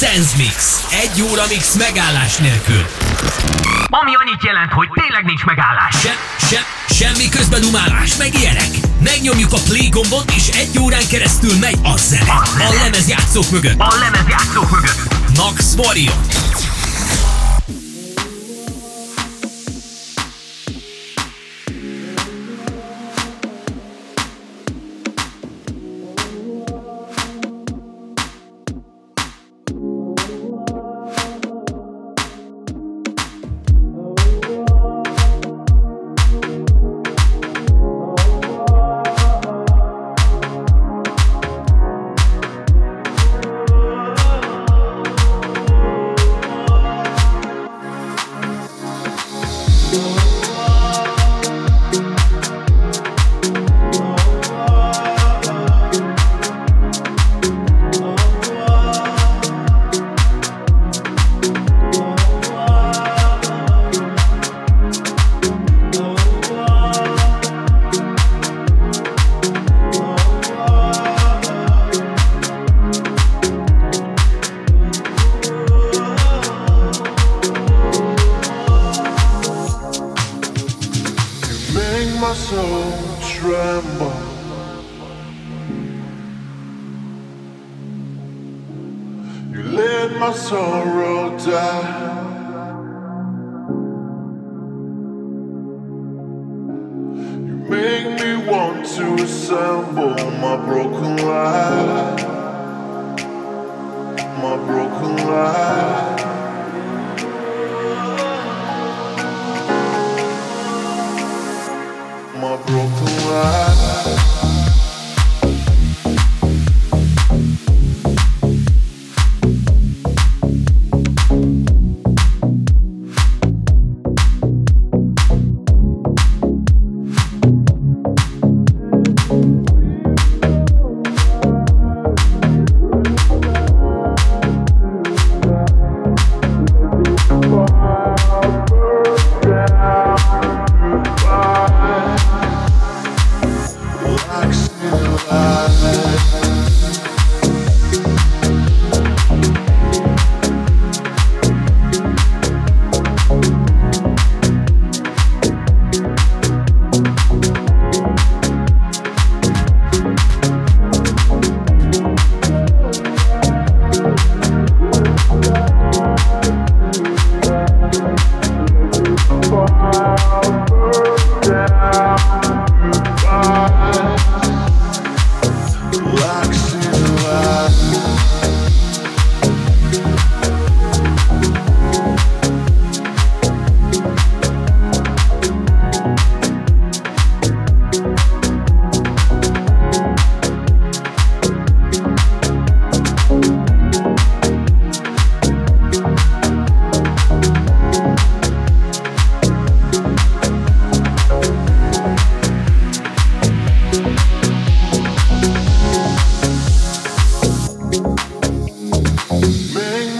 Sense Mix. Egy óra mix megállás nélkül. Ami annyit jelent, hogy tényleg nincs megállás. Se, se, semmi közbedumálás, meg ilyenek. Megnyomjuk a play gombot, és egy órán keresztül megy a zene. A lemezjátszók mögött. A lemezjátszók mögött. Max Warrior. my broken life.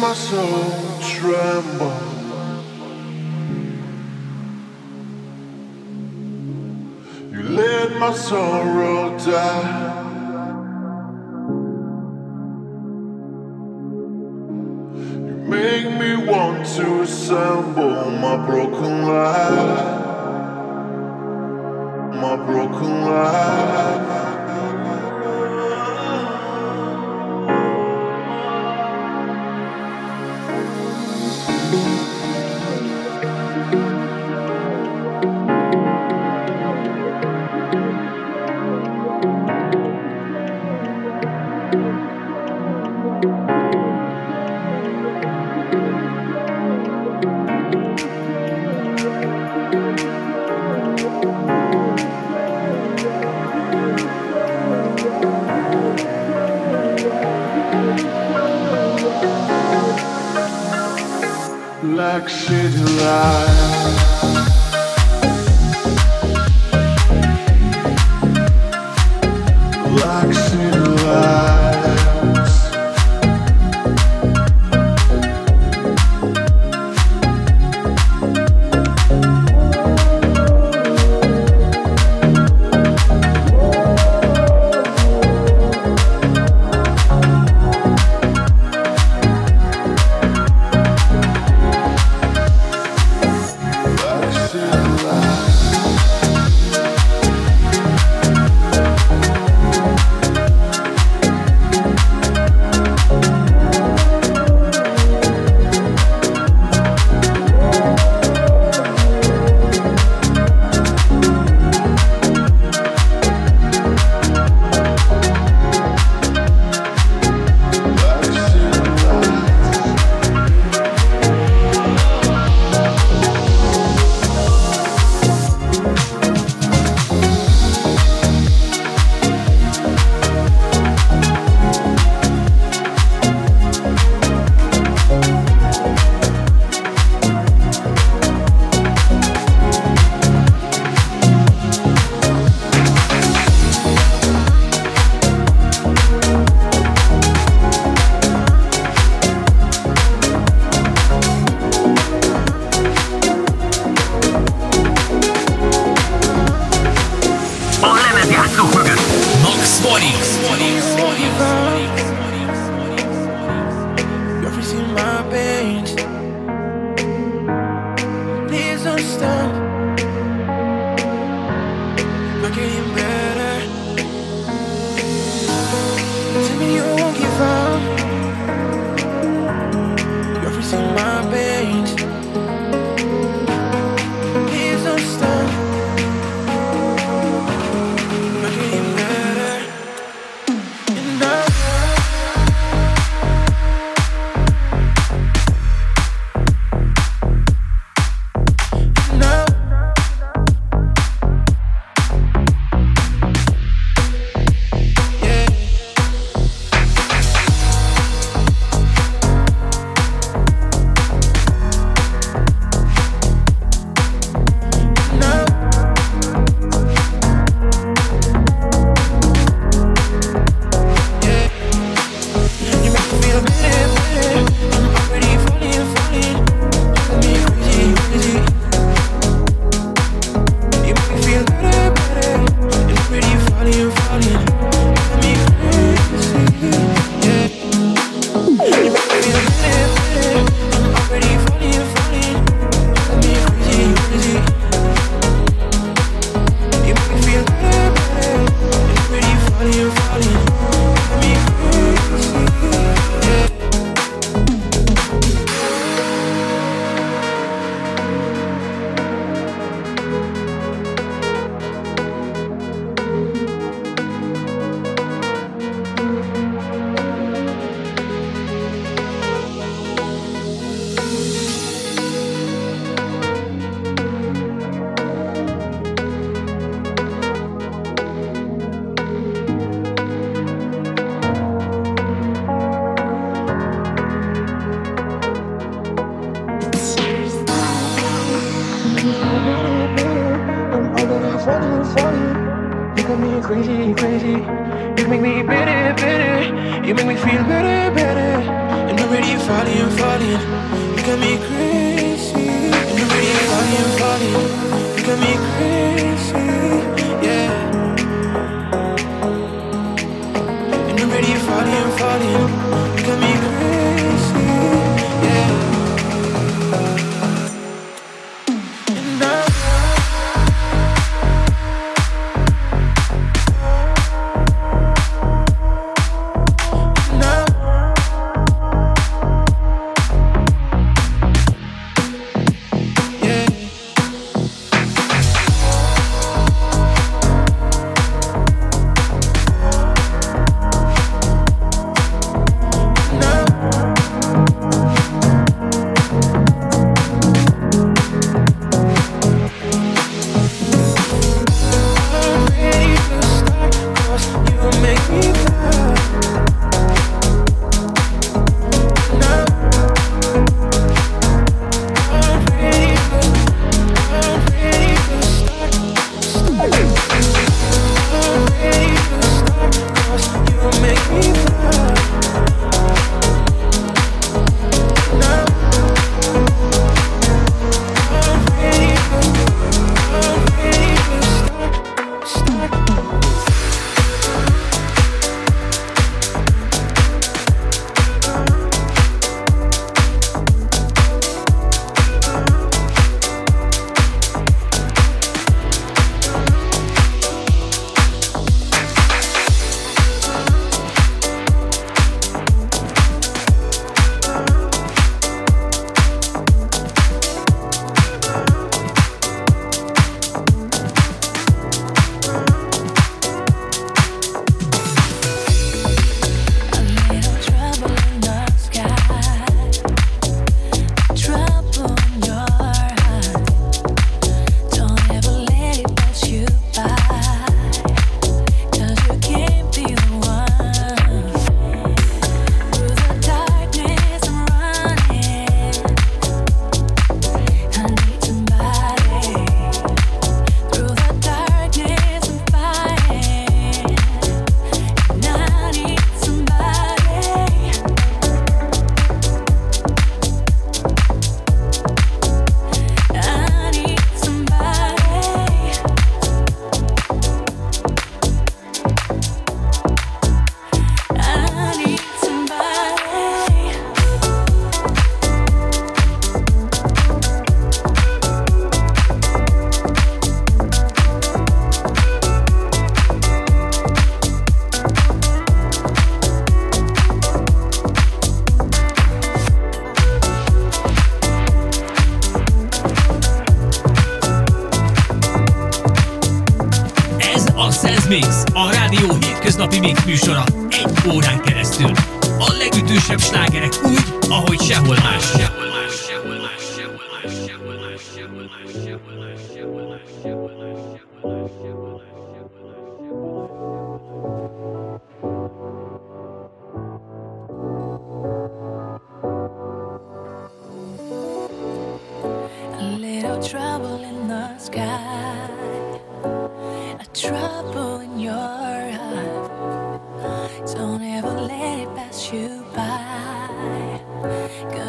my soul tremble. You let my sorrow die. You make me want to assemble my broken life. My broken life. like shit alive.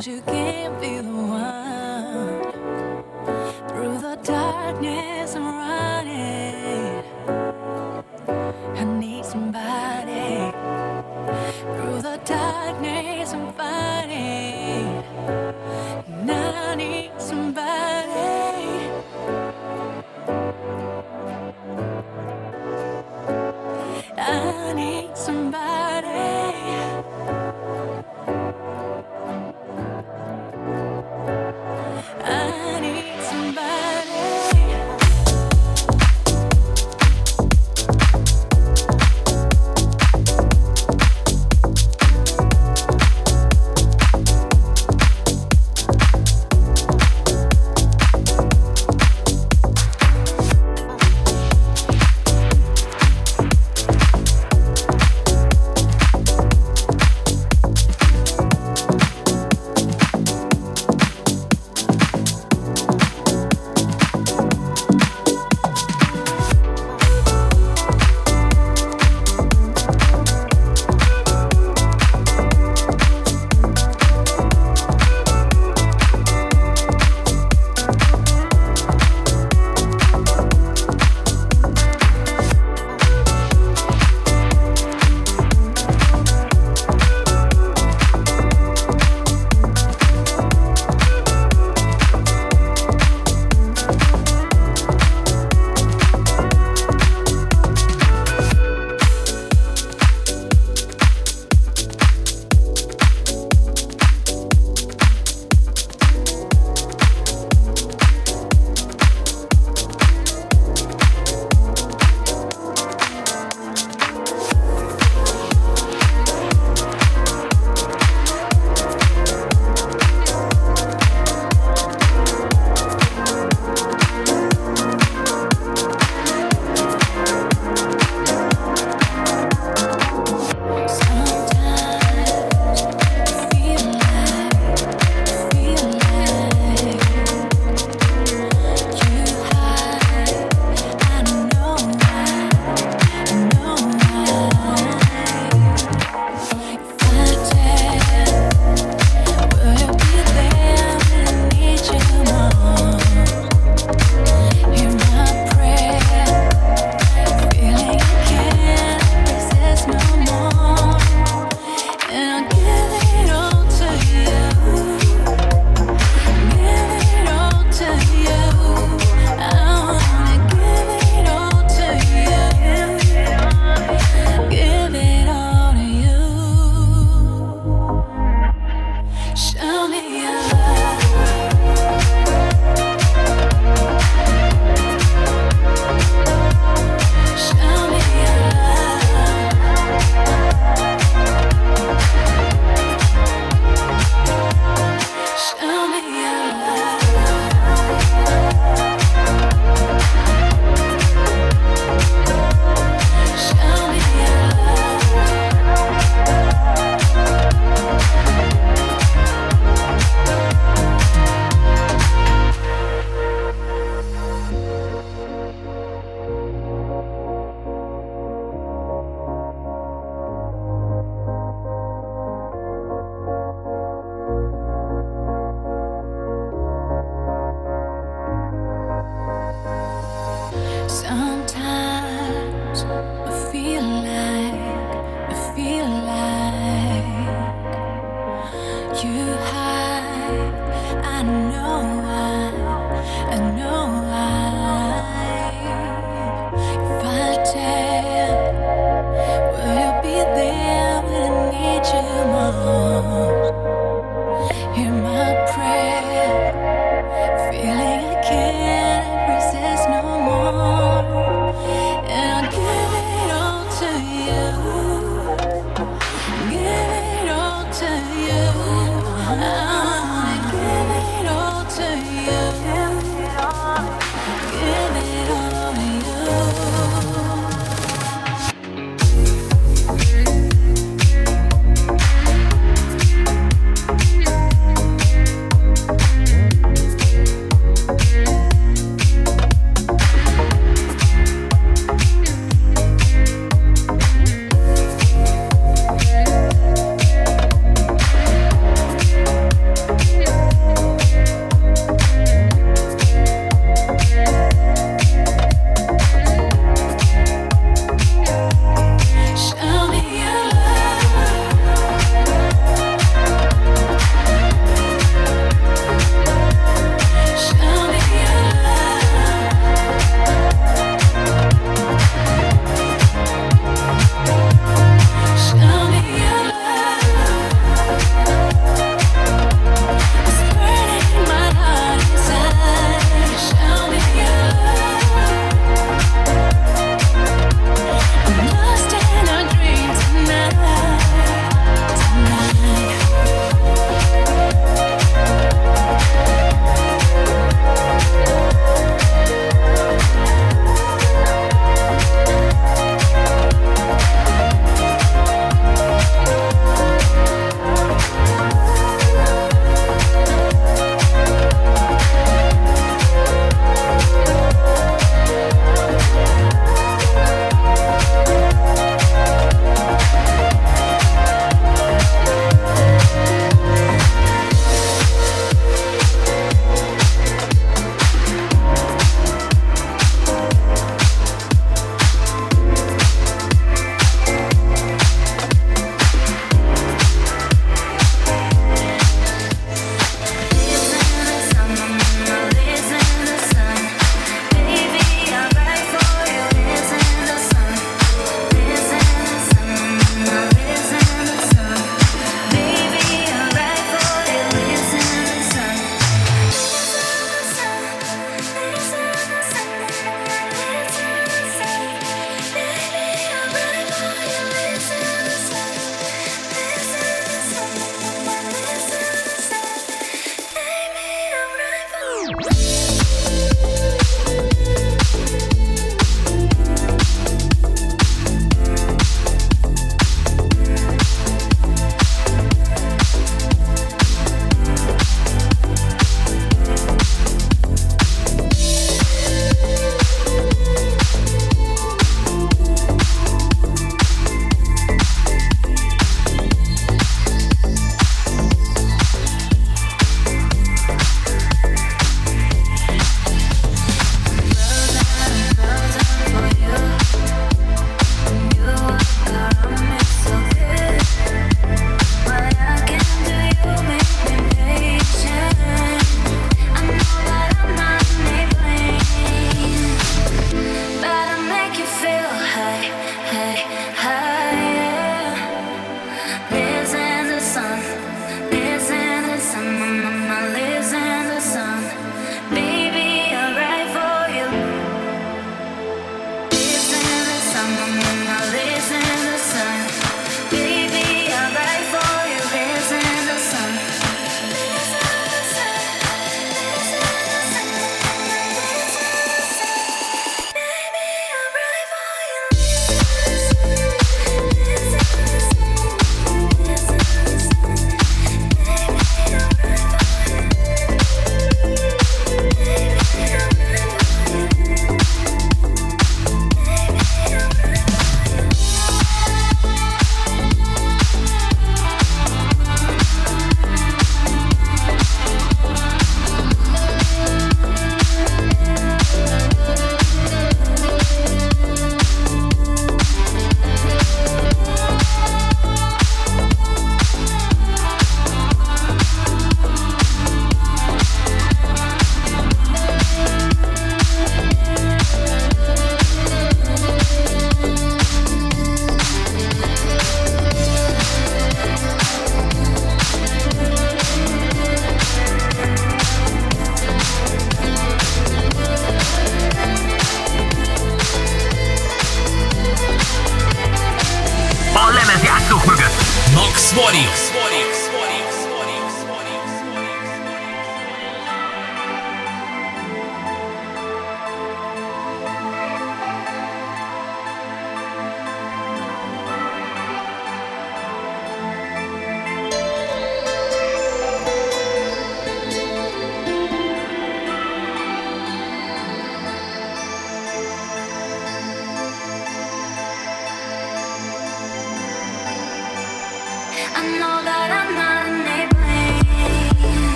'Cause you can't be the one. Through the darkness, I'm running. I need somebody. Through the darkness, I'm fighting. And I need somebody. I need somebody.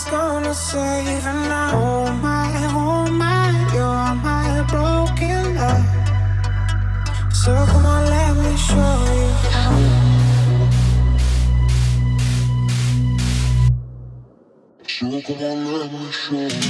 nobody's gonna save And now oh my, oh my, you're my broken love So come on, let me show you how. So come on, let me show you.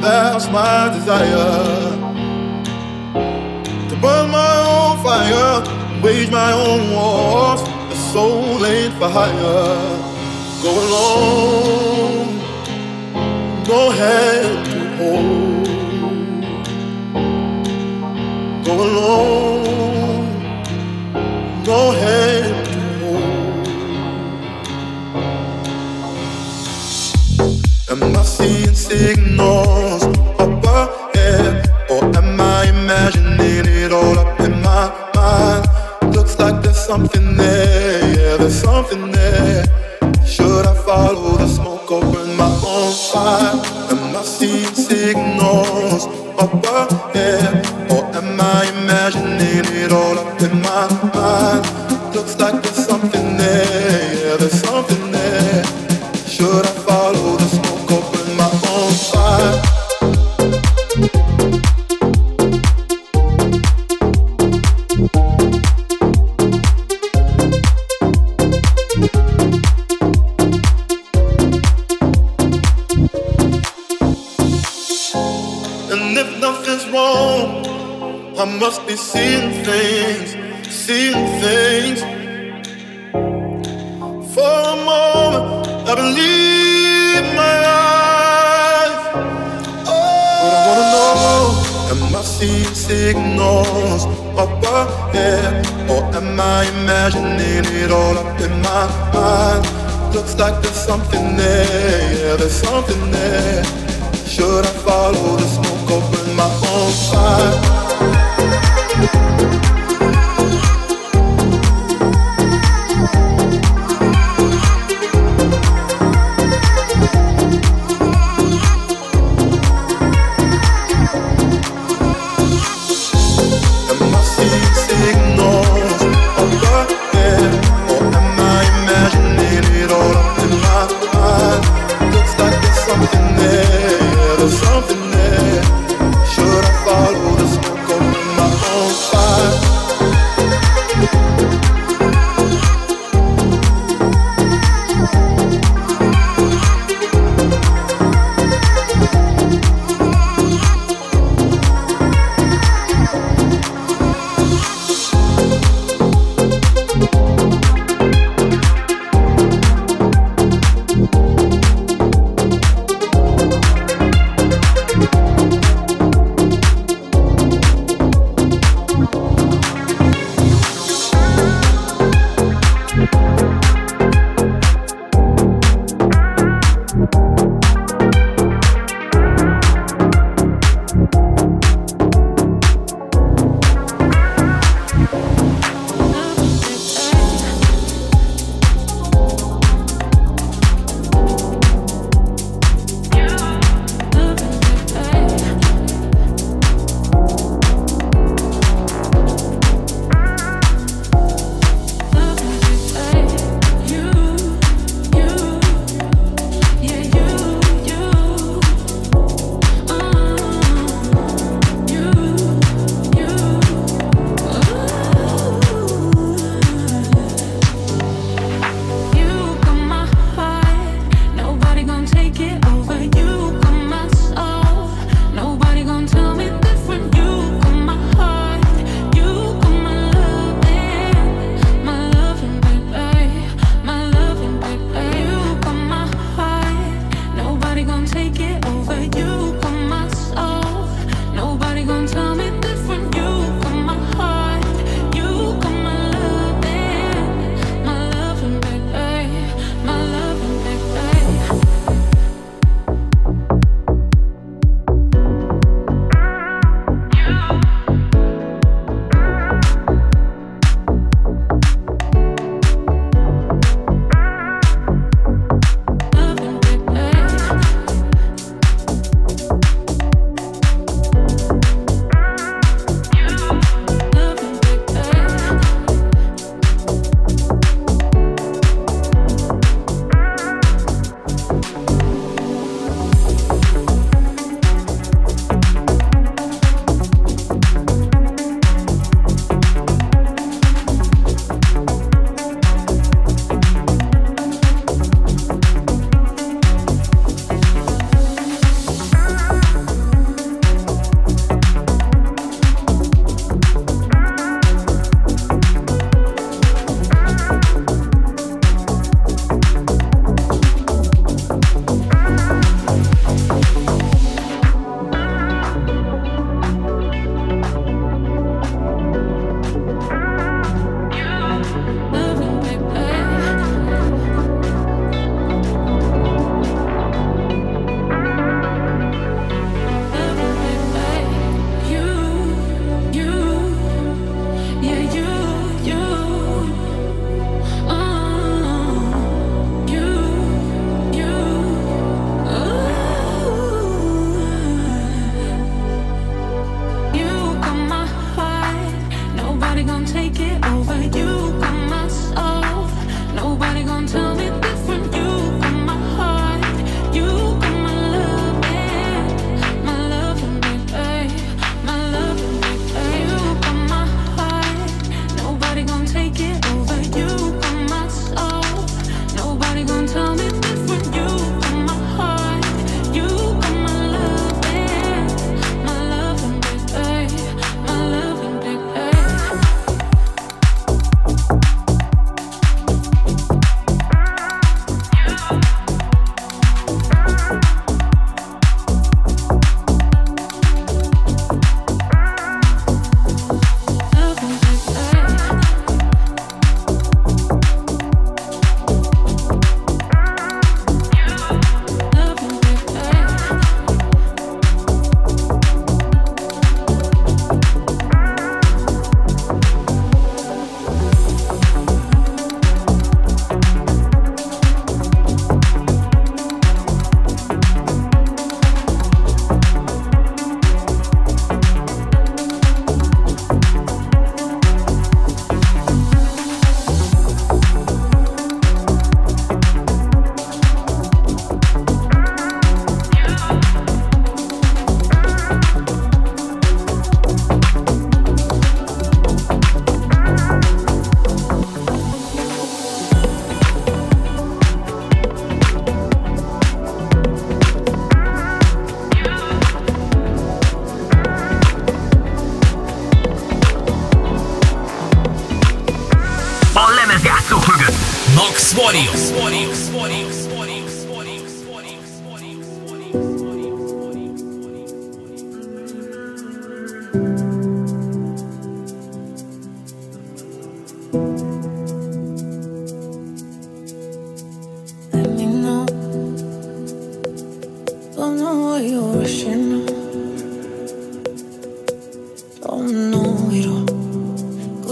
that's my desire. To burn my own fire, wage my own wars, the soul ain't for hire. Go alone, no hand to hold. go alone, no hand Am I seeing signals up ahead, or am I imagining it all up in my mind? Looks like there's something there, yeah, there's something there. Should I follow the smoke or like there's something there, yeah, there's something there. Should I follow?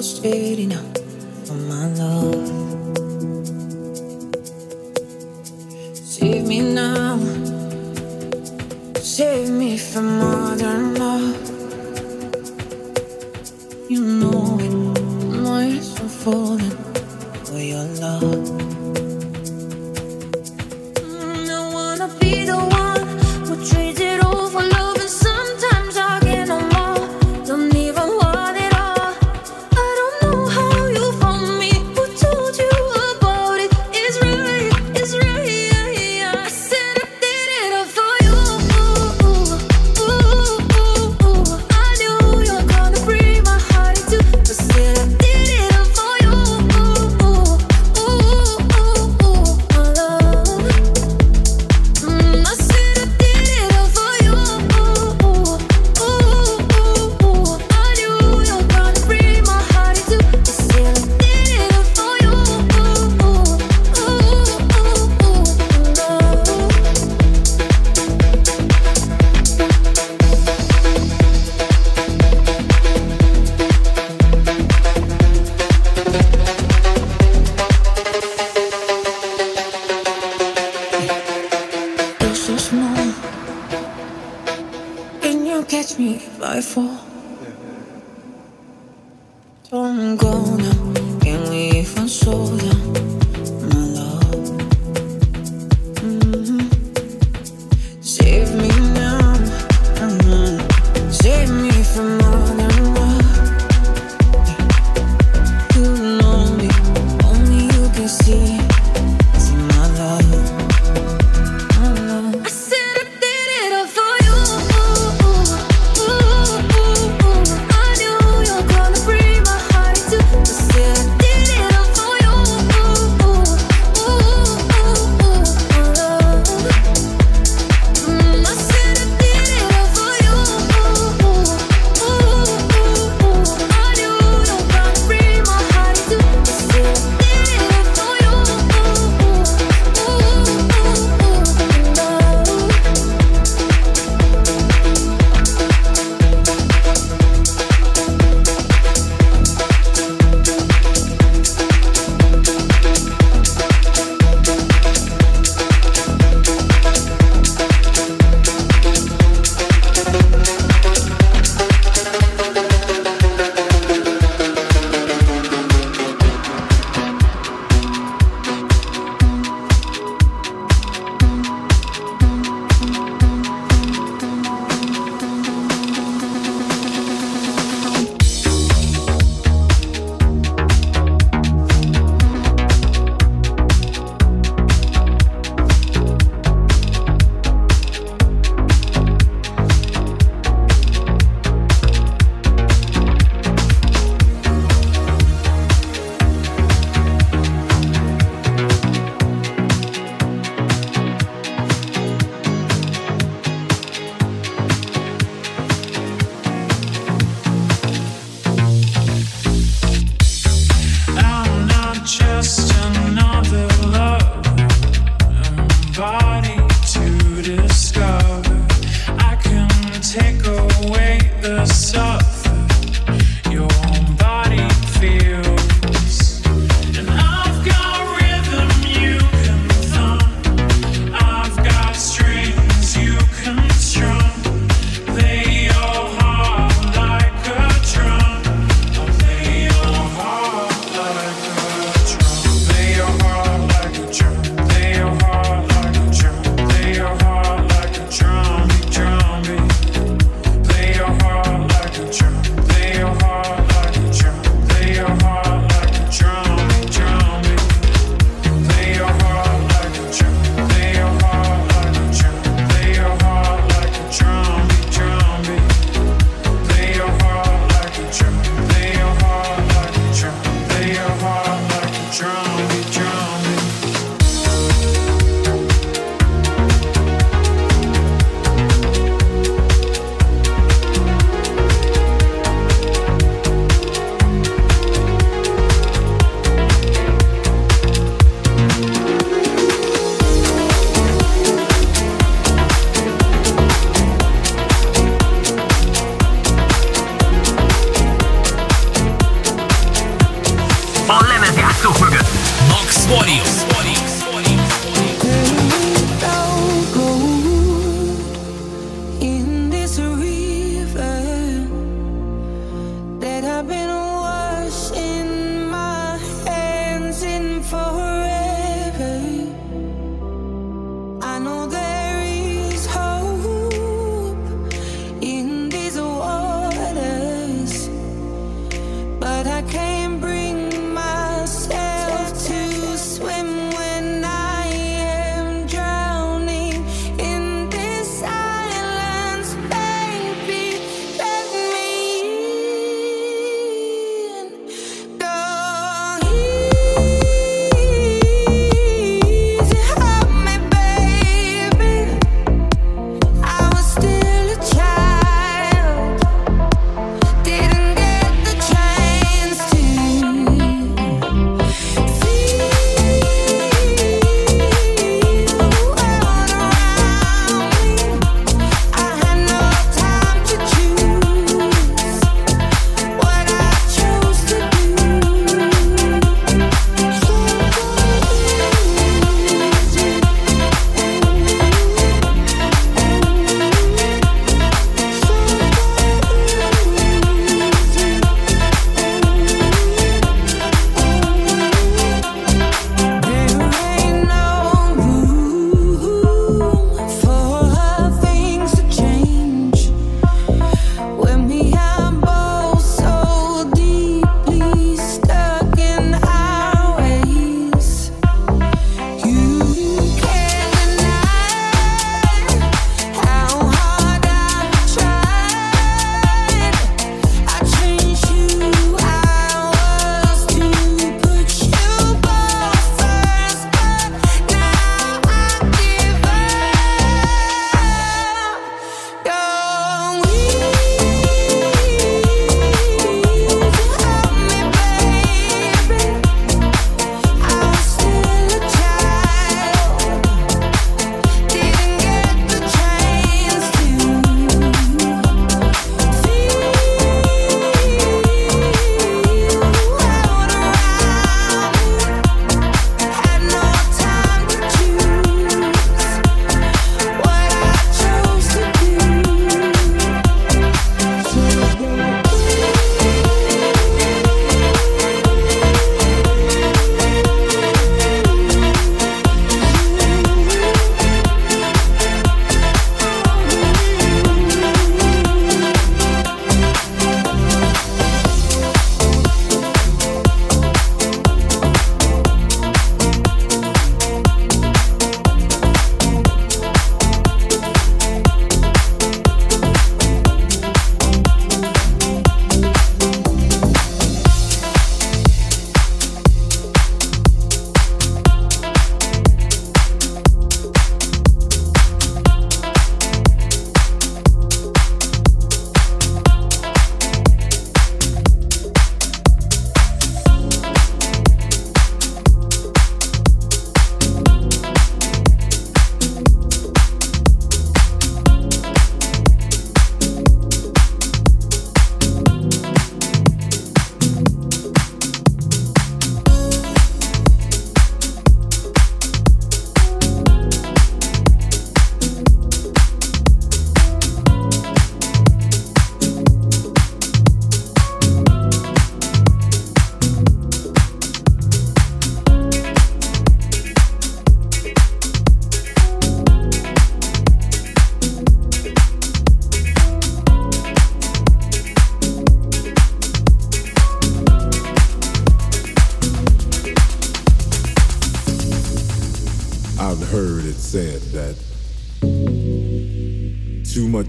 straight up for my love. Save me now, save me from modern love. You know it, my eyes are falling for your love.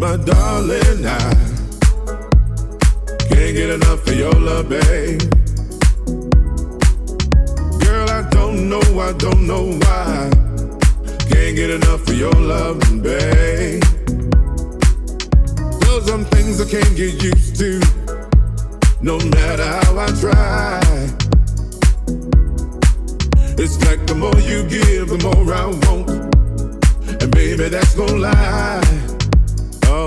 my darling. I can't get enough of your love, babe. Girl, I don't know, I don't know why. Can't get enough of your love, babe. There's some things I can't get used to, no matter how I try. It's like the more you give, the more I want. And baby, that's no lie.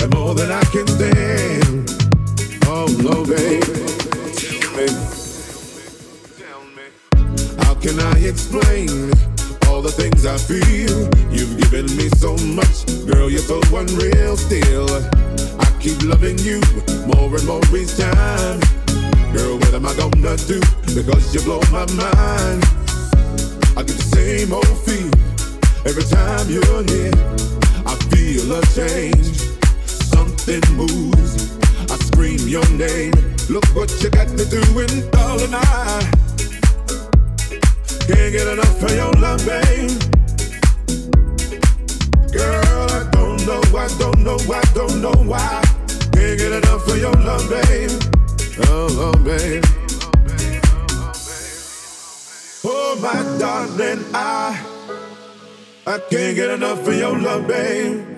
and more than I can stand. Oh, no, baby. Tell me, how can I explain all the things I feel? You've given me so much, girl, you're so unreal still. I keep loving you more and more each time. Girl, what am I gonna do? Because you blow my mind. I get the same old feel every time you're here. I feel a change. Something moves. I scream your name. Look what you got me doing, darling. I can't get enough of your love, babe. Girl, I don't know, I don't know, I don't know why. Can't get enough of your love, babe. Oh, oh, babe. Oh, my darling, I I can't get enough of your love, babe.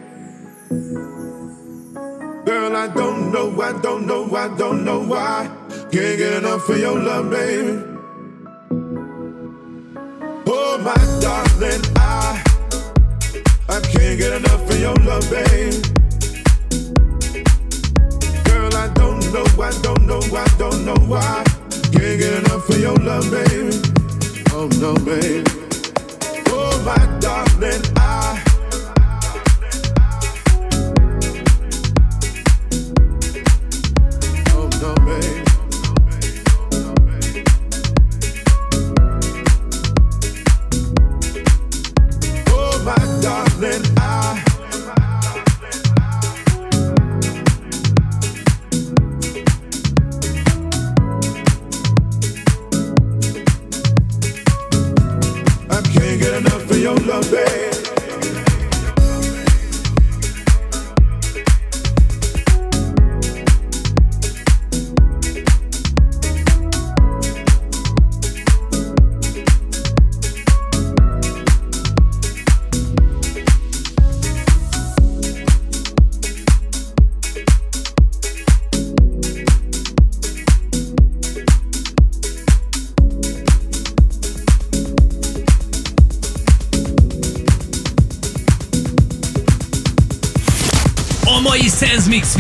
I don't know, I don't know, I don't know why. Can't get enough of your love, baby. Oh, my darling, I I can't get enough of your love, babe. Girl, I don't know, I don't know, I don't know why. Can't get enough of your love, baby. Oh no, baby. Oh my darling, I.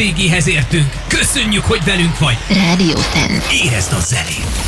végéhez értünk. Köszönjük, hogy velünk vagy. Rádió 10. Érezd a zenét!